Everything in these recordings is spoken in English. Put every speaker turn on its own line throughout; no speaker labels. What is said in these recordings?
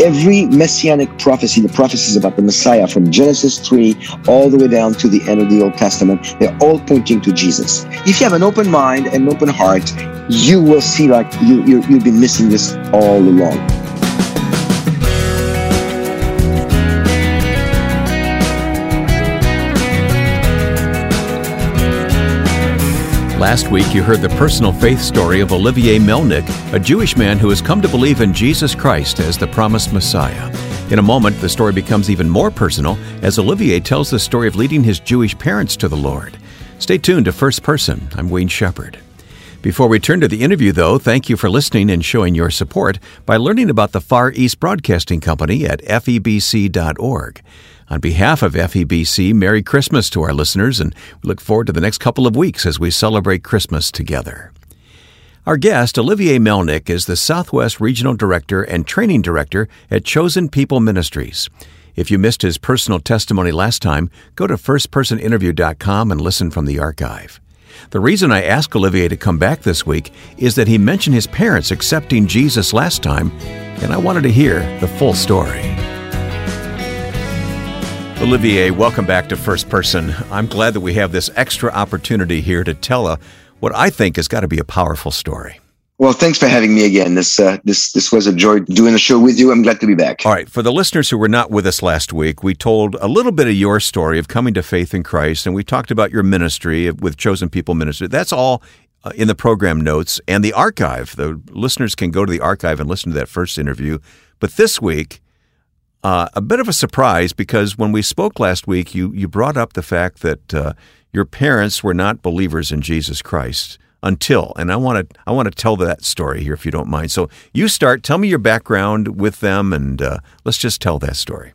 Every messianic prophecy, the prophecies about the Messiah from Genesis 3 all the way down to the end of the Old Testament, they're all pointing to Jesus. If you have an open mind and an open heart, you will see like you, you, you've been missing this all along.
Last week, you heard the personal faith story of Olivier Melnick, a Jewish man who has come to believe in Jesus Christ as the promised Messiah. In a moment, the story becomes even more personal as Olivier tells the story of leading his Jewish parents to the Lord. Stay tuned to First Person. I'm Wayne Shepherd. Before we turn to the interview, though, thank you for listening and showing your support by learning about the Far East Broadcasting Company at febc.org. On behalf of FEBC, Merry Christmas to our listeners, and we look forward to the next couple of weeks as we celebrate Christmas together. Our guest, Olivier Melnick, is the Southwest Regional Director and Training Director at Chosen People Ministries. If you missed his personal testimony last time, go to firstpersoninterview.com and listen from the archive. The reason I asked Olivier to come back this week is that he mentioned his parents accepting Jesus last time, and I wanted to hear the full story. Olivier, welcome back to First Person. I'm glad that we have this extra opportunity here to tell a, what I think has got to be a powerful story.
Well, thanks for having me again. This uh, this this was a joy doing the show with you. I'm glad to be back.
All right, for the listeners who were not with us last week, we told a little bit of your story of coming to faith in Christ, and we talked about your ministry with Chosen People Ministry. That's all uh, in the program notes and the archive. The listeners can go to the archive and listen to that first interview. But this week, uh, a bit of a surprise because when we spoke last week, you, you brought up the fact that uh, your parents were not believers in Jesus Christ until, and I want to I want to tell that story here if you don't mind. So you start. Tell me your background with them, and uh, let's just tell that story.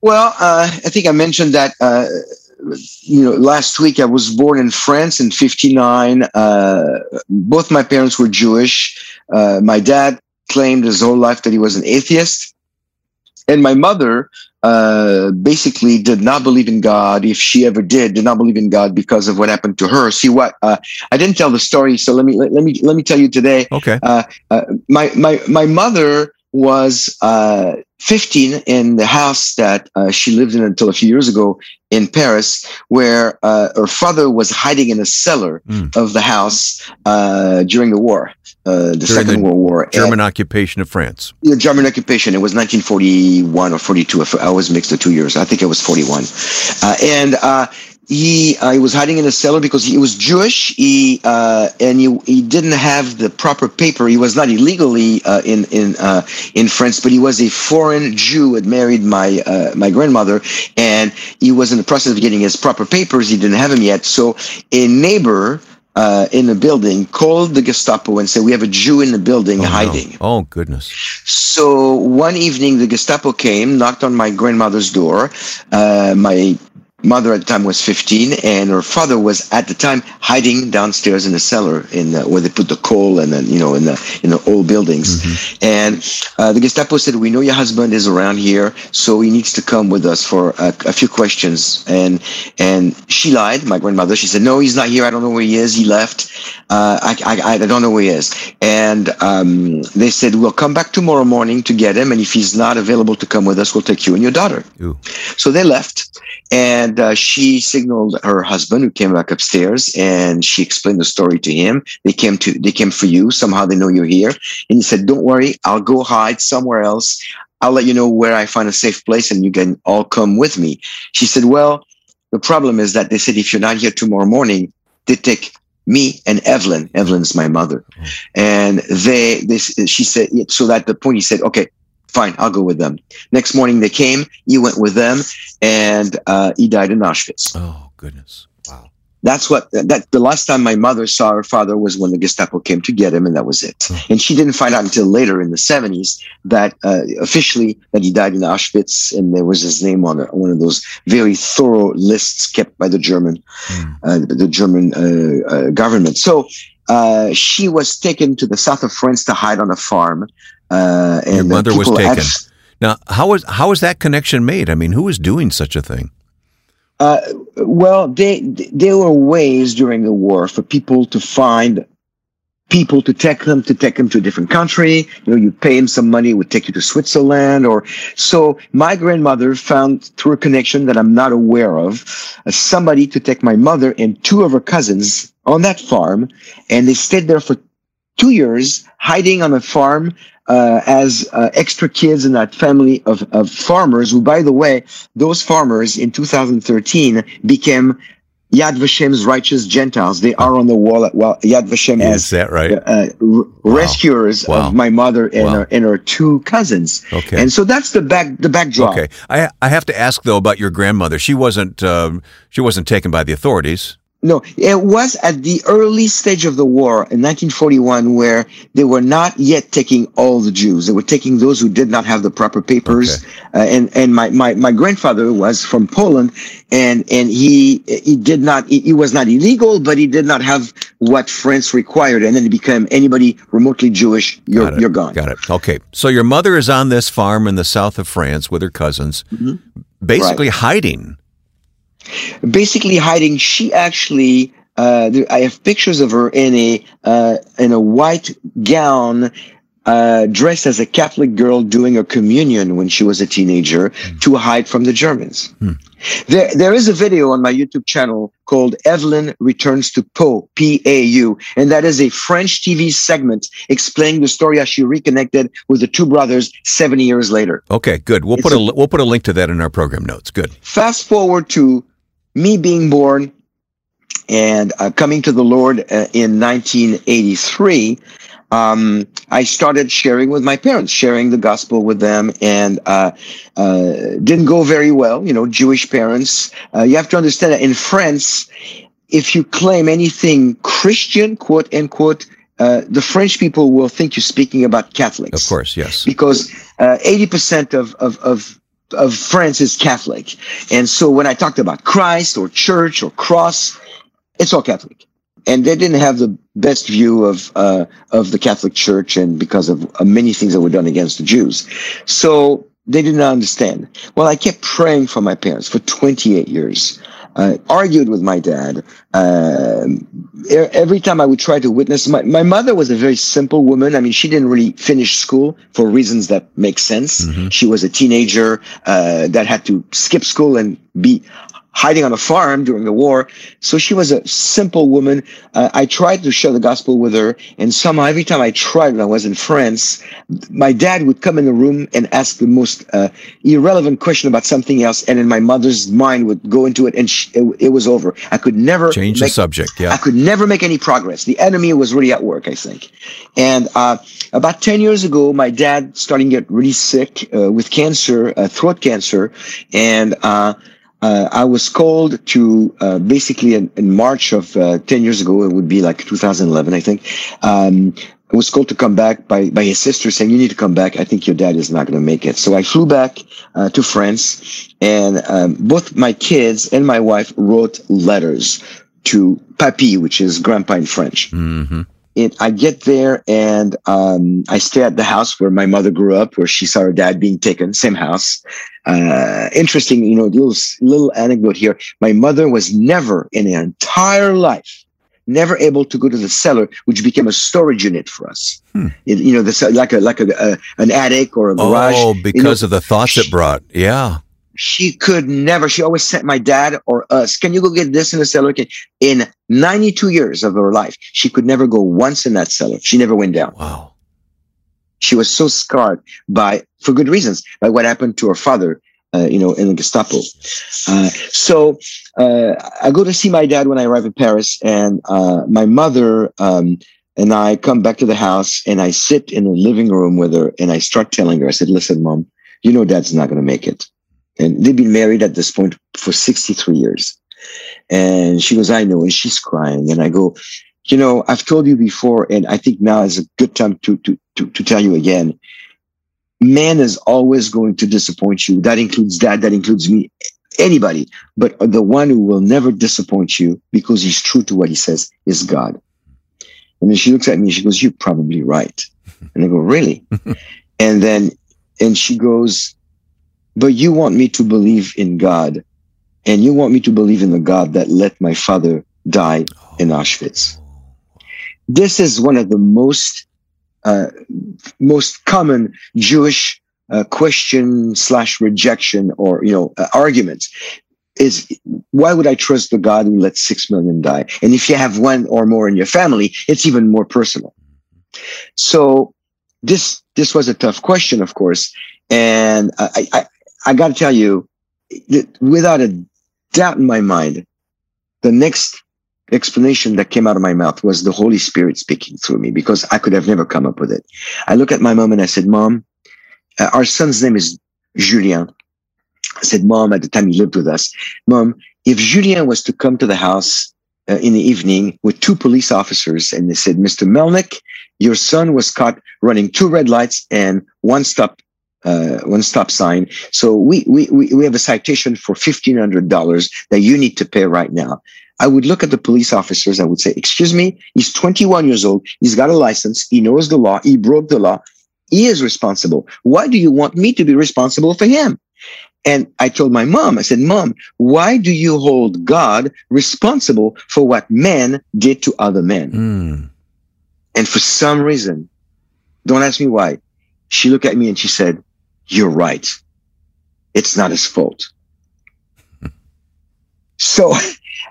Well, uh, I think I mentioned that. Uh, you know, last week I was born in France in '59. Uh, both my parents were Jewish. my dad claimed his whole life that he was an atheist and my mother uh, basically did not believe in God. If she ever did, did not believe in God because of what happened to her. See what uh, I didn't tell the story, so let me let, let me let me tell you today.
Okay.
Uh, uh my my my mother was uh, 15 in the house that uh, she lived in until a few years ago in Paris, where uh, her father was hiding in a cellar mm. of the house uh, during the war, uh, the during Second the World War.
German and, occupation of France.
The German occupation. It was 1941 or 42. I always mix the two years. I think it was 41. Uh, and he uh, he was hiding in a cellar because he was Jewish. He uh, and he, he didn't have the proper paper. He was not illegally uh, in in uh, in France, but he was a foreign Jew. Had married my uh, my grandmother, and he was in the process of getting his proper papers. He didn't have them yet. So a neighbor. Uh, in the building, called the Gestapo and said, "We have a Jew in the building
oh,
hiding."
No. Oh goodness!
So one evening, the Gestapo came, knocked on my grandmother's door. my mother at the time was 15 and her father was at the time hiding downstairs in the cellar in the, where they put the coal and then you know in the in the old buildings. Mm-hmm. and uh, the gestapo said we know your husband is around here so he needs to come with us for a, a, few questions. And and she lied my grandmother. She said no he's not here. I don't know where he is. He left. Uh, I, I, I don't know where he is. And um, they said we'll come back tomorrow morning to get him and if he's not available to come with us we'll take you and your daughter. Ooh. so they left and uh, she signaled her husband, who came back upstairs, and she explained the story to him. They came to, they came for you. Somehow they know you're here, and he said, "Don't worry, I'll go hide somewhere else. I'll let you know where I find a safe place, and you can all come with me." She said, "Well, the problem is that they said if you're not here tomorrow morning, they take me and Evelyn. Evelyn's my mother, and they, they, she said, so that the point he said, okay, fine, I'll go with them. Next morning they came, he went with them, and uh, he died in Auschwitz.
Oh goodness! Wow.
That's what that the last time my mother saw her father was when the Gestapo came to get him, and that was it. Oh. And she didn't find out until later in the seventies that uh, officially that he died in Auschwitz, and there was his name on one of those very thorough lists kept by the German, mm. uh, the German uh, uh, government. So uh, she was taken to the south of France to hide on a farm Uh, and
Your mother was taken. Now, how was how was that connection made? I mean, who was doing such a thing?
Uh, well, they, there were ways during the war for people to find people to take them to take them to a different country. You know, you pay them some money, it would take you to Switzerland, or so. My grandmother found through a connection that I'm not aware of, uh, somebody to take my mother and two of her cousins on that farm, and they stayed there for two years, hiding on a farm. Uh, as uh, extra kids in that family of, of farmers, who, by the way, those farmers in 2013 became Yad Vashem's righteous Gentiles. They are on the wall at well, Yad Vashem
Is
as
that right?
uh, r- rescuers
Wow.
of my mother and,
Wow.
her, and her two cousins.
Okay.
And so that's the back the backdrop.
Okay, I I have to ask though about your grandmother. She wasn't um, she wasn't taken by the authorities.
No, it was at the early stage of the war in 1941 where they were not yet taking all the Jews. They were taking those who did not have the proper papers. Uh, and and my, my, my grandfather was from Poland and, and he, he did not, he, he was not illegal, but he did not have what France required. And then he became anybody remotely Jewish, you're, you're gone.
Got it. Okay, so your mother is on this farm in the south of France with her cousins, basically hiding.
Basically hiding. She actually, uh, I have pictures of her in a uh, in a white gown, uh, dressed as a Catholic girl doing a communion when she was a teenager to hide from the Germans. There, there is a video on my YouTube channel called Evelyn Returns to Pau, P-A-U, and that is a French TV segment explaining the story as she reconnected with the two brothers 70 years later.
Okay, good. We'll
It's
put a,
a-
we'll put a link to that in our program notes. Good.
fast forward to me being born and uh, coming to the Lord uh, in 1983. Um, I started sharing with my parents, sharing the gospel with them, and uh, uh, didn't go very well. You know, Jewish parents. Uh, you have to understand that in France, if you claim anything Christian, quote unquote, uh, the French people will think you're speaking about Catholics
Of course, yes.
because uh, eighty percent of of of of France is Catholic, and so when I talked about Christ or church or cross, it's all Catholic, and they didn't have the best view of uh, of the Catholic Church, and because of uh, many things that were done against the Jews, so they did not understand. Well, I kept praying for my parents for twenty eight years. Uh, argued with my dad. Um, e- every time I would try to witness, my, my mother was a very simple woman. I mean, she didn't really finish school for reasons that make sense. She was a teenager uh, that had to skip school and be hiding on a farm during the war. So she was a simple woman. Uh, I tried to share the gospel with her, and somehow every time I tried when I was in France, my dad would come in the room and ask the most uh, irrelevant question about something else, and then my mother's mind would go into it, and sh it, it was over. I could never
Change the subject. Yeah, I
could never make any progress. The enemy was really at work, I think. And uh, about 10 years ago, my dad started to get really sick uh, with cancer, uh, throat cancer. And uh, I was called to uh, basically in, in March of uh, 10 years ago, it would be like 2011, I think. Um, I was called to come back by, by his sister saying, you need to come back. I think your dad is not going to make it. So I flew back uh, to France and um, both my kids and my wife wrote letters to Papi, which is grandpa in French.
hmm
It, I get there and um, I stay at the house where my mother grew up, where she saw her dad being taken, same house. Uh, interesting, you know, little, little anecdote here. My mother was never in her entire life, never able to go to the cellar, which became a storage unit for us.
Hmm.
It- you know, the, like a, like a, a, an attic or a garage.
Oh,
You know,
because of the thoughts it brought. Yeah.
She could never. She always sent my dad or us. Can you go get this in the cellar? Can- In 92 years of her life, she could never go once in that cellar. She never went down.
Wow.
She was so scarred by, for good reasons, by what happened to her father. Uh, you know, in the Gestapo. Uh, so uh, I go to see my dad when I arrive in Paris, and uh, my mother um, and I come back to the house, and I sit in the living room with her, and I start telling her, I said, "Listen, mom, you know, dad's not going to make it." And they've been married at this point for 63 years. And she goes, I know. And she's crying. And I go, you know, I've told you before, and I think now is a good time to, to, to, to tell you again. Man is always going to disappoint you. That includes dad. That includes me, anybody. But the one who will never disappoint you because he's true to what he says is God. And then she looks at me and she goes, you're probably right. And I go, really? And then, and she goes, but you want me to believe in God and you want me to believe in the God that let my father die in Auschwitz. This is one of the most, uh, most common Jewish uh, question slash rejection or, you know, uh, arguments is why would I trust the God who let six million die? And if you have one or more in your family, it's even more personal. So this this was a tough question, of course, and I I, I got to tell you, without a doubt in my mind, the next explanation that came out of my mouth was the Holy Spirit speaking through me because I could have never come up with it. I look at my mom and I said, "Mom, uh, our son's name is Julien." I said, Mom, at the time he lived with us, Mom, if Julien was to come to the house uh, in the evening with two police officers and they said, Mr. Melnick, your son was caught running two red lights and one stop uh, one stop sign. So we, we, we have a citation for $1,500 that you need to pay right now. I would look at the police officers. I would say, excuse me, he's 21 years old. He's got a license. He knows the law. He broke the law. He is responsible. Why do you want me to be responsible for him? And I told my mom, I said, Mom, why do you hold God responsible for what men did to other men? Mm. And for some reason, don't ask me why, she looked at me and she said, You're right. It's not his fault. so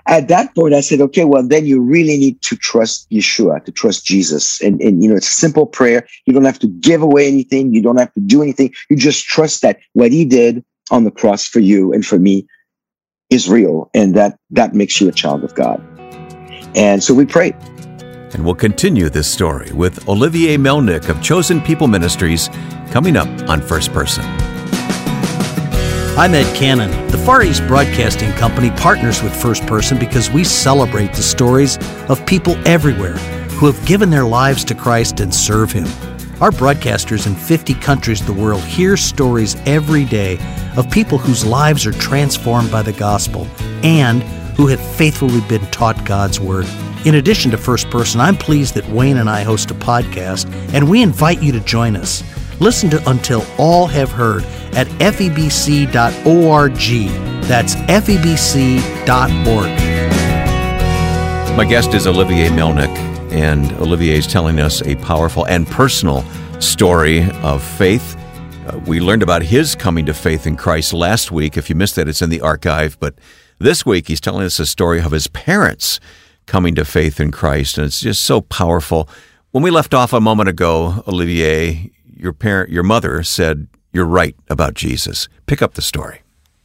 at that point, I said, okay, well, then you really need to trust Yeshua, to trust Jesus. And, and, you know, it's a simple prayer. You don't have to give away anything. You don't have to do anything. You just trust that what he did on the cross for you and for me is real. And that, that makes you a child of God. And so we pray.
And we'll continue this story with Olivier Melnick of Chosen People Ministries coming up on First Person.
I'm Ed Cannon. The Far East Broadcasting Company partners with First Person because we celebrate the stories of people everywhere who have given their lives to Christ and serve Him. Our broadcasters in 50 countries of the world hear stories every day of people whose lives are transformed by the gospel and who have faithfully been taught God's Word. In addition to First Person, I'm pleased that Wayne and I host a podcast, and we invite you to join us. Listen to Until All Have Heard at febc.org. That's febc.org.
My guest is Olivier Melnick and Olivier is telling us a powerful and personal story of faith. Uh, we learned about his coming to faith in Christ last week. If you missed that, it's in the archive. But this week, he's telling us a story of his parents coming to faith in Christ, and it's just so powerful. When we left off a moment ago, Olivier, your parent, your mother said, "You're right about Jesus." Pick up the story.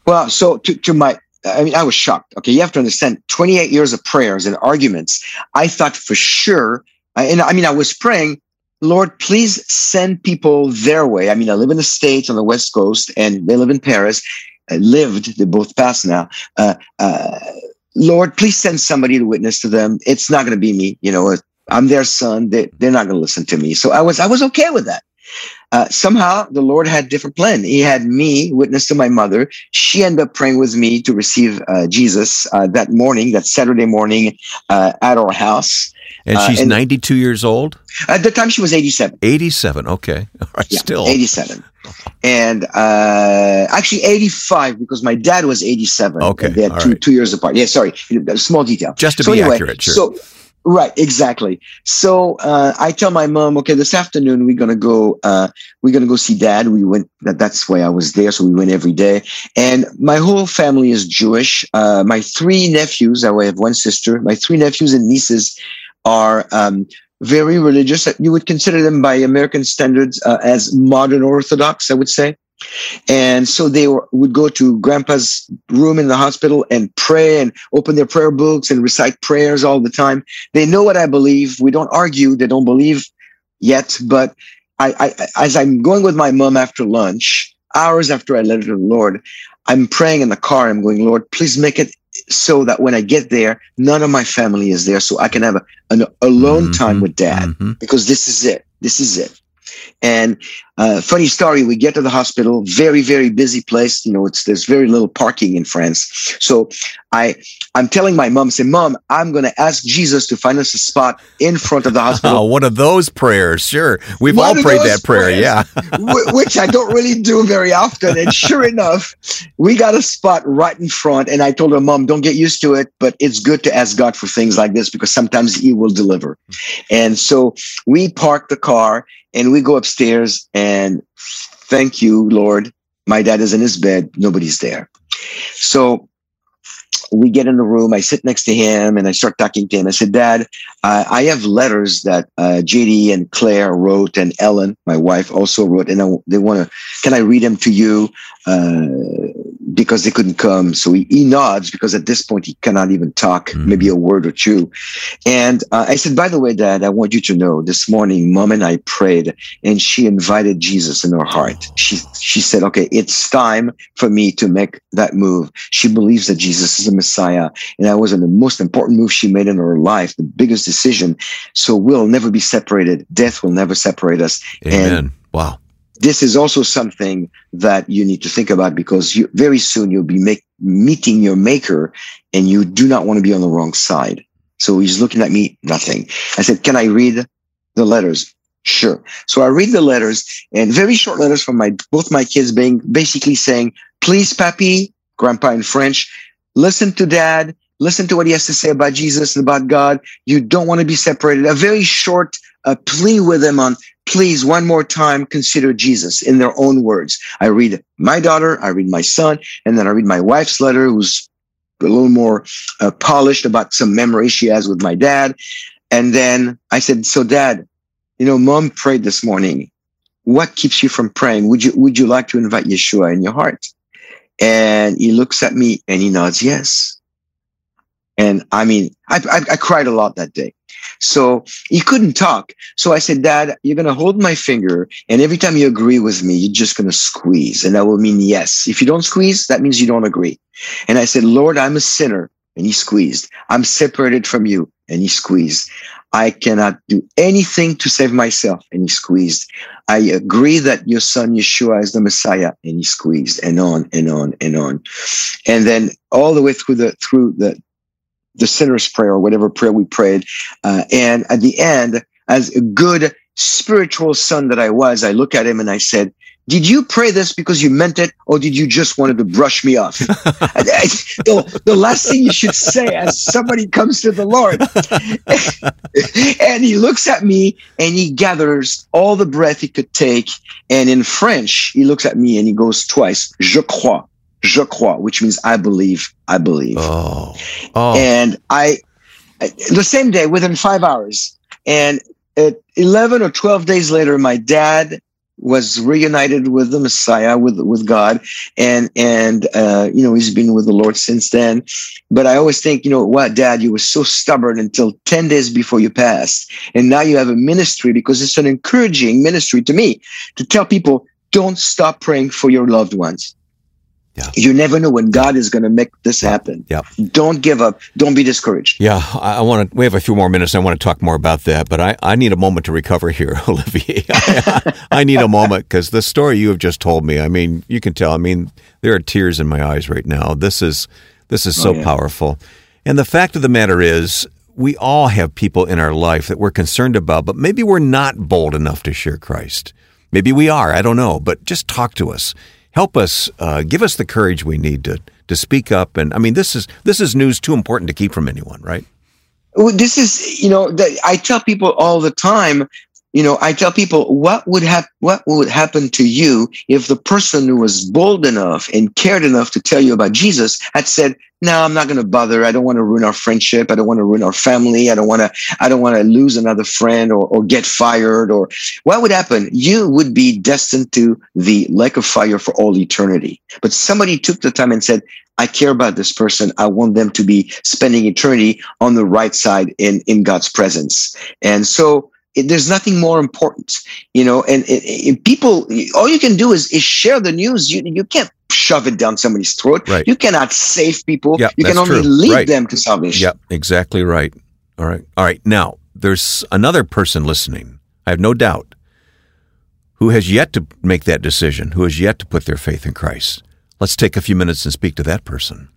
Well, so to, to my I mean, I was shocked. Okay, you have to understand 28 years of prayers and arguments. I thought for sure, and I mean, I was praying, Lord, please send people their way. I mean, I live in the States on the West Coast and they live in Paris. I lived, they both passed now. Uh, uh, Lord, please send somebody to witness to them. It's not going to be me. You know, I'm their son. They, they're not going to listen to me. So I was, I was okay with that. Uh, somehow the Lord had different plan. He had me witness to my mother. She ended up praying with me to receive uh, Jesus uh, that morning, that Saturday morning uh, at our house.
And she's and 92 years old?
At the time, she was 87.
87, okay. All right, yeah, still.
87. And uh, actually 85 because my dad was 87.
Okay.
They had two, right. two years apart. Yeah, sorry. Small detail.
Just to so be anyway, accurate, sure.
So, Right, exactly. So uh, I tell my mom, okay, this afternoon we're gonna go. Uh, we're gonna go see dad. We went. That, that's why I was there. So we went every day. And my whole family is Jewish. Uh, my three nephews. I have one sister. My three nephews and nieces are um, very religious. You would consider them by American standards uh, as modern Orthodox. I would say. And so they were, would go to grandpa's room in the hospital and pray and open their prayer books and recite prayers all the time. They know what I believe. We don't argue. They don't believe yet. But I, I as I'm going with my mom after lunch, hours after I led her to the Lord, I'm praying in the car. I'm going, Lord, please make it so that when I get there, none of my family is there. So I can have a, an alone mm-hmm. time with dad mm-hmm. because this is it. This is it. And uh, funny story. We get to the hospital, very, very busy place. You know, it's, there's very little parking in France. So I, I'm telling my mom, say, mom, I'm going to ask Jesus to find us a spot in front of the hospital.
Oh, one of those prayers. Sure. We've
One
all prayed that prayer.
prayers.
Yeah.
Which I don't really do very often. And sure enough, we got a spot right in front. And I told her, Mom, don't get used to it, but it's good to ask God for things like this because sometimes He will deliver. And so we park the car and we go upstairs and thank you, Lord. My dad is in his bed. Nobody's there. So we get in the room. I sit next to him and I start talking to him. I said, Dad, uh, I have letters that uh, JD and Claire wrote, and Ellen, my wife, also wrote, and I, they want to. Can I read them to you? Uh, because they couldn't come. So he, he nods because at this point he cannot even talk,
Mhm.
maybe a word or two. And uh, I said, by the way, Dad, I want you to know this morning, Mom and I prayed, and she invited Jesus in her heart. She she said, okay, it's time for me to make that move. She believes that Jesus is the Messiah, and that was the most important move she made in her life, the biggest decision. So we'll never be separated. Death will never separate us.
Amen. wow.
This is also something that you need to think about because you, very soon you'll be make, meeting your maker, and you do not want to be on the wrong side. So he's looking at me, nothing. I said, "Can I read the letters?" Sure. So I read the letters and very short letters from my both my kids being basically saying, please, Papi, grandpa in French, listen to dad, listen to what he has to say about Jesus and about God. You don't want to be separated. A very short uh, plea with them on, please, one more time, consider Jesus in their own words. I read my daughter, I read my son, and then I read my wife's letter, who's a little more uh, polished about some memory she has with my dad. And then I said, so dad, you know, mom prayed this morning. What keeps you from praying? Would you, would you like to invite Yeshua in your heart? And he looks at me and he nods, yes. And I mean, I, I, I cried a lot that day. So he couldn't talk. So I said, Dad, you're going to hold my finger. And every time you agree with me, you're just going to squeeze. And that will mean yes. If you don't squeeze, that means you don't agree. And I said, Lord, I'm a sinner. And he squeezed. I'm separated from you. And he squeezed. I cannot do anything to save myself. And he squeezed. I agree that your son Yeshua is the Messiah. And he squeezed and on and on and on. And then all the way through the, through the, the sinner's prayer or whatever prayer we prayed. Uh, and at the end, as a good spiritual son that I was, I look at him and I said, did you pray this because you meant it or did you just wanted to brush me off? the, the last thing you should say as somebody comes to the Lord. and he looks at me and he gathers all the breath he could take. And in French, he looks at me and he goes twice, je crois, je crois, which means I believe, I believe.
Oh. Oh.
And I, the same day, within five hours, and at 11 or 12 days later, my dad was reunited with the Messiah, with with God, and and uh, you know he's been with the Lord since then. But I always think, you know what, Dad, you were so stubborn until ten days before you passed, and now you have a ministry because it's an encouraging ministry to me to tell people don't stop praying for your loved ones.
Yeah.
You never know when God is going to make this happen.
Yeah.
Don't give up. Don't be discouraged.
Yeah, I, I want to. We have a few more minutes. I want to talk more about that, but I, I need a moment to recover here, Olivier. I, I need a moment because the story you have just told me. I mean, you can tell. I mean, there are tears in my eyes right now. This is this is oh, so
Oh, yeah.
powerful, and the fact of the matter is, we all have people in our life that we're concerned about, but maybe we're not bold enough to share Christ. Maybe we are. I don't know, but just talk to us. Help us. Uh, give us the courage we need to to speak up. And I mean, this is this is news too important to keep from anyone, right?
This is you know I tell people all the time. You know, I tell people what would hap- what would happen to you if the person who was bold enough and cared enough to tell you about Jesus had said, "No, I'm not going to bother. I don't want to ruin our friendship. I don't want to ruin our family. I don't want to. I don't want to lose another friend or, or get fired. Or what would happen? You would be destined to the lake of fire for all eternity. But somebody took the time and said, I care about this person. I want them to be spending eternity on the right side in, in God's presence. And so it, there's nothing more important, you know, and, and- and people, all you can do is, is share the news. You, you can't shove it down somebody's throat.
Right.
You cannot save people.
Yeah,
you can only
true.
lead
Right.
them to salvation.
Yep, exactly right. All right. All right. Now, there's another person listening, I have no doubt, who has yet to make that decision, who has yet to put their faith in Christ. Let's take a few minutes and speak to that person.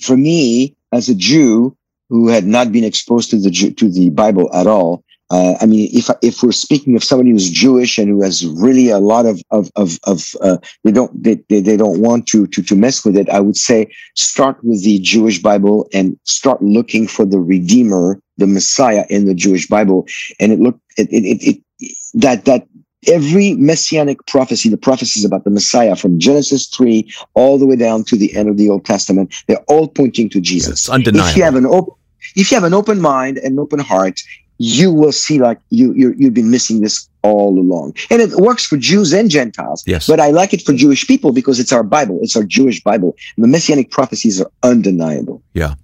For me, as a Jew who had not been exposed to the to the Bible at all, uh, I mean, if if we're speaking of somebody who's Jewish and who has really a lot of of of, of uh, they don't they, they, they don't want to to to mess with it, I would say start with the Jewish Bible and start looking for the Redeemer, the Messiah in the Jewish Bible, and it look it it, it, it that that every messianic prophecy, the prophecies about the Messiah from Genesis 3 all the way down to the end of the Old Testament, they're all pointing to Jesus.
It's undeniable.
If you have an open if you have an open mind and open heart, you will see like you you you've been missing this all along. And it works for Jews and Gentiles.
Yes.
But I like it for Jewish people because it's our Bible. It's our Jewish Bible. The messianic prophecies are undeniable.
Yeah.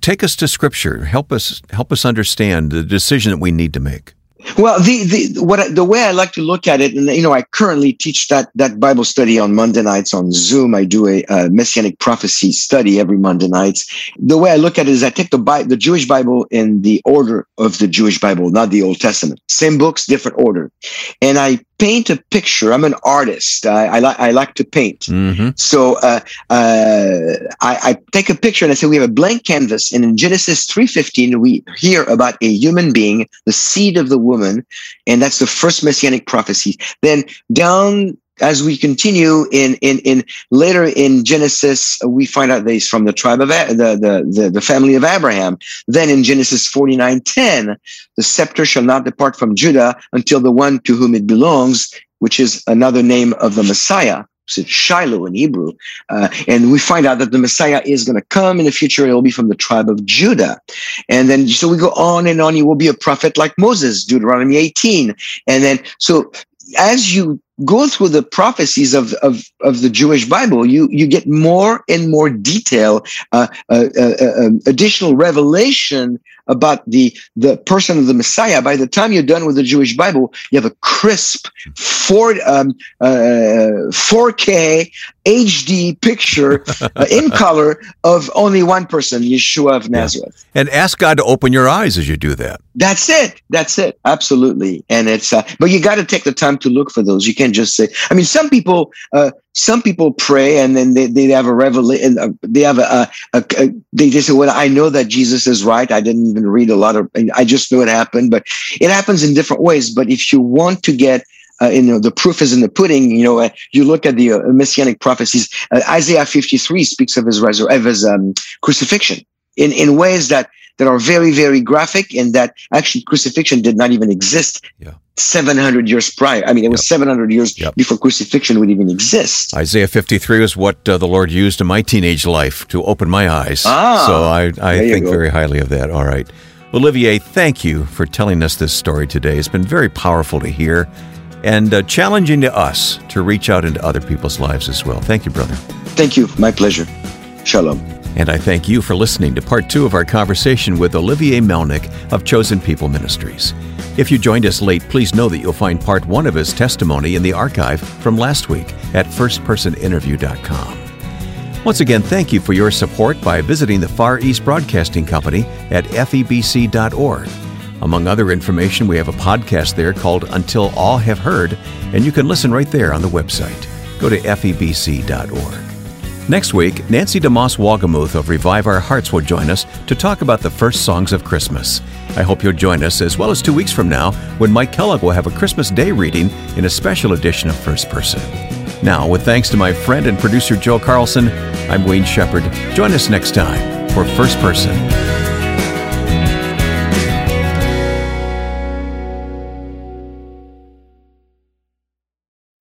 Take us to scripture. Help us help us understand the decision that we need to make.
Well, the the what the way I like to look at it, and you know, I currently teach that that Bible study on Monday nights on Zoom. I do a, a messianic prophecy study every Monday nights. The way I look at it is, I take the Bible, the Jewish Bible in the order of the Jewish Bible, not the Old Testament. Same books, different order, and I paint a picture. I'm an artist. I, I like I like to paint.
Mm-hmm.
So uh, uh, I, I, take a picture and I say we have a blank canvas. And in Genesis three fifteen, we hear about a human being, the seed of the woman, and that's the first messianic prophecy. Then down as we continue in in in later in Genesis, we find out that he's from the tribe of the the the, the family of Abraham. Then in Genesis forty nine ten, the scepter shall not depart from Judah until the one to whom it belongs, which is another name of the Messiah. It's Shiloh in Hebrew. Uh, and we find out that the Messiah is going to come in the future. It will be from the tribe of Judah. And then, so we go on and on. He will be a prophet like Moses, Deuteronomy 18. And then, so as you go through the prophecies of, of, of the Jewish Bible, you, you get more and more detail, uh, uh, uh, additional revelation about the, the person of the Messiah. By the time you're done with the Jewish Bible, you have a crisp four, um, 4K HD picture in color of only one person, Yeshua of Nazareth.
Yeah. And ask God to open your eyes as you do that.
That's it. That's it. Absolutely. And it's, uh, but you got to take the time to look for those. You can't just say, I mean, some people, uh, some people pray and then they, they have a revelation. Uh, they have a, a, a, they just say, well, I know that Jesus is right. I didn't even read a lot of, I just know it happened, but it happens in different ways. But if you want to get, uh, you know, the proof is in the pudding. You know, uh, you look at the uh, messianic prophecies. Uh, Isaiah 53 speaks of his resur- of his um, crucifixion in in ways that that are very very graphic, and that actually crucifixion did not even exist.
Yeah.
700 years prior. I mean, it was
Yep.
700 years
Yep.
before crucifixion would even exist.
Isaiah 53 was what uh, the Lord used in my teenage life to open my eyes.
Ah,
so I, I think very highly of that. All right. Olivier, thank you for telling us this story today. It's been very powerful to hear and uh, challenging to us to reach out into other people's lives as well. Thank you, brother.
Thank you. My pleasure. Shalom.
And I thank you for listening to part two of our conversation with Olivier Melnick of Chosen People Ministries. If you joined us late, please know that you'll find part one of his testimony in the archive from last week at firstpersoninterview.com. Once again, thank you for your support by visiting the Far East Broadcasting Company at febc.org. Among other information, we have a podcast there called Until All Have Heard, and you can listen right there on the website. Go to febc.org. Next week, Nancy DeMoss Wolgemuth of Revive Our Hearts will join us to talk about the first songs of Christmas. I hope you'll join us as well as two weeks from now when Mike Kellogg will have a Christmas Day reading in a special edition of First Person. Now, with thanks to my friend and producer Joe Carlson, I'm Wayne Shepherd. Join us next time for First Person.